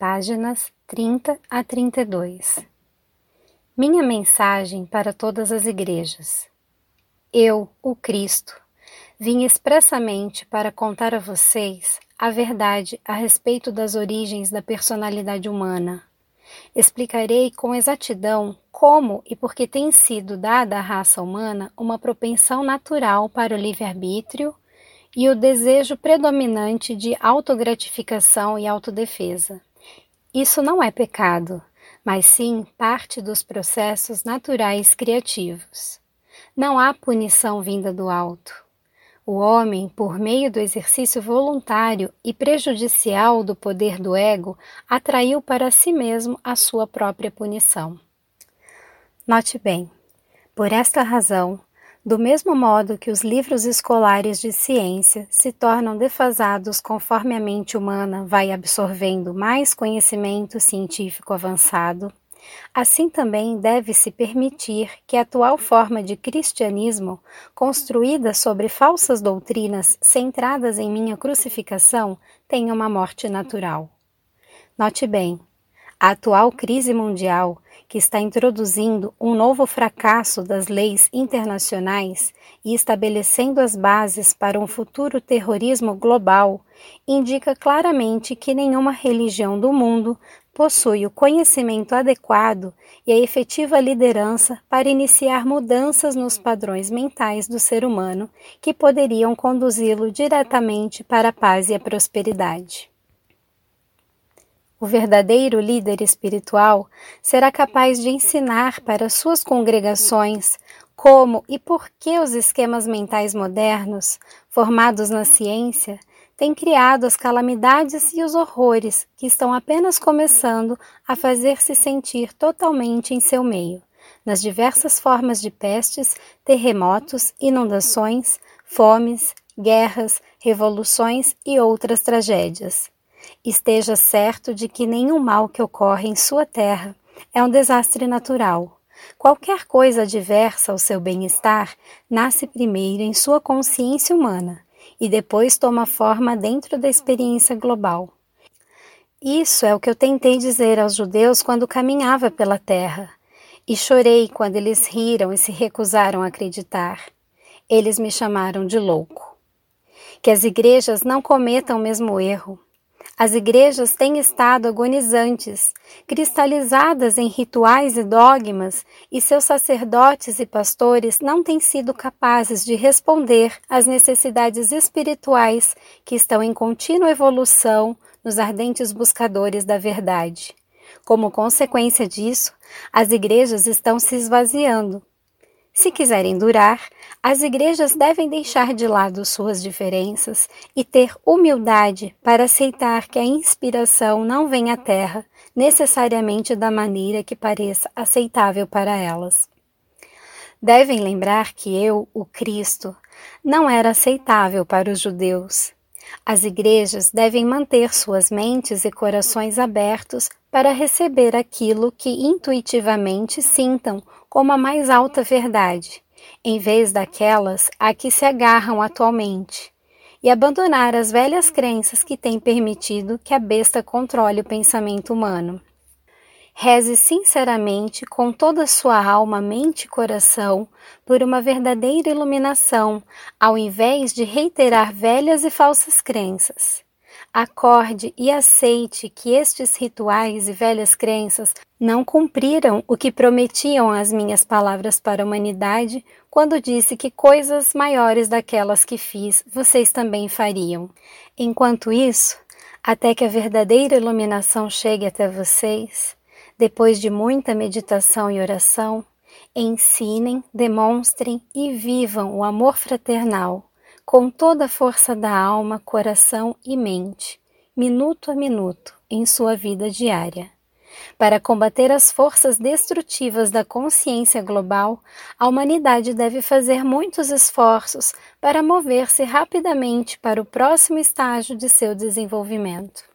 páginas 30 a 32. Minha mensagem para todas as igrejas. Eu, o Cristo, vim expressamente para contar a vocês a verdade a respeito das origens da personalidade humana. Explicarei com exatidão como e por que tem sido dada à raça humana uma propensão natural para o livre-arbítrio e o desejo predominante de autogratificação e autodefesa. Isso não é pecado, mas sim parte dos processos naturais criativos. Não há punição vinda do alto. O homem, por meio do exercício voluntário e prejudicial do poder do ego, atraiu para si mesmo a sua própria punição. Note bem, por esta razão, do mesmo modo que os livros escolares de ciência se tornam defasados conforme a mente humana vai absorvendo mais conhecimento científico avançado, assim também deve-se permitir que a atual forma de cristianismo, construída sobre falsas doutrinas centradas em minha crucificação, tenha uma morte natural. Note bem, a atual crise mundial que está introduzindo um novo fracasso das leis internacionais e estabelecendo as bases para um futuro terrorismo global, indica claramente que nenhuma religião do mundo possui o conhecimento adequado e a efetiva liderança para iniciar mudanças nos padrões mentais do ser humano que poderiam conduzi-lo diretamente para a paz e a prosperidade. O verdadeiro líder espiritual será capaz de ensinar para suas congregações como e por que os esquemas mentais modernos, formados na ciência, têm criado as calamidades e os horrores que estão apenas começando a fazer-se sentir totalmente em seu meio, nas diversas formas de pestes, terremotos, inundações, fomes, guerras, revoluções e outras tragédias. Esteja certo de que nenhum mal que ocorre em sua terra é um desastre natural. Qualquer coisa adversa ao seu bem-estar nasce primeiro em sua consciência humana e depois toma forma dentro da experiência global. Isso é o que eu tentei dizer aos judeus quando caminhava pela terra, e chorei quando eles riram e se recusaram a acreditar. Eles me chamaram de louco. Que as igrejas não cometam o mesmo erro. As igrejas têm estado agonizantes, cristalizadas em rituais e dogmas, e seus sacerdotes e pastores não têm sido capazes de responder às necessidades espirituais que estão em contínua evolução nos ardentes buscadores da verdade. Como consequência disso, as igrejas estão se esvaziando, se quiserem durar, as igrejas devem deixar de lado suas diferenças e ter humildade para aceitar que a inspiração não vem à Terra necessariamente da maneira que pareça aceitável para elas. Devem lembrar que eu, o Cristo, não era aceitável para os judeus. As igrejas devem manter suas mentes e corações abertos para receber aquilo que intuitivamente sintam como a mais alta verdade, em vez daquelas a que se agarram atualmente, e abandonar as velhas crenças que têm permitido que a besta controle o pensamento humano. Reze sinceramente com toda a sua alma, mente e coração por uma verdadeira iluminação, ao invés de reiterar velhas e falsas crenças. Acorde e aceite que estes rituais e velhas crenças não cumpriram o que prometiam as minhas palavras para a humanidade quando disse que coisas maiores daquelas que fiz vocês também fariam. Enquanto isso, até que a verdadeira iluminação chegue até vocês, depois de muita meditação e oração, ensinem, demonstrem e vivam o amor fraternal com toda a força da alma, coração e mente, minuto a minuto, em sua vida diária. Para combater as forças destrutivas da consciência global, a humanidade deve fazer muitos esforços para mover-se rapidamente para o próximo estágio de seu desenvolvimento.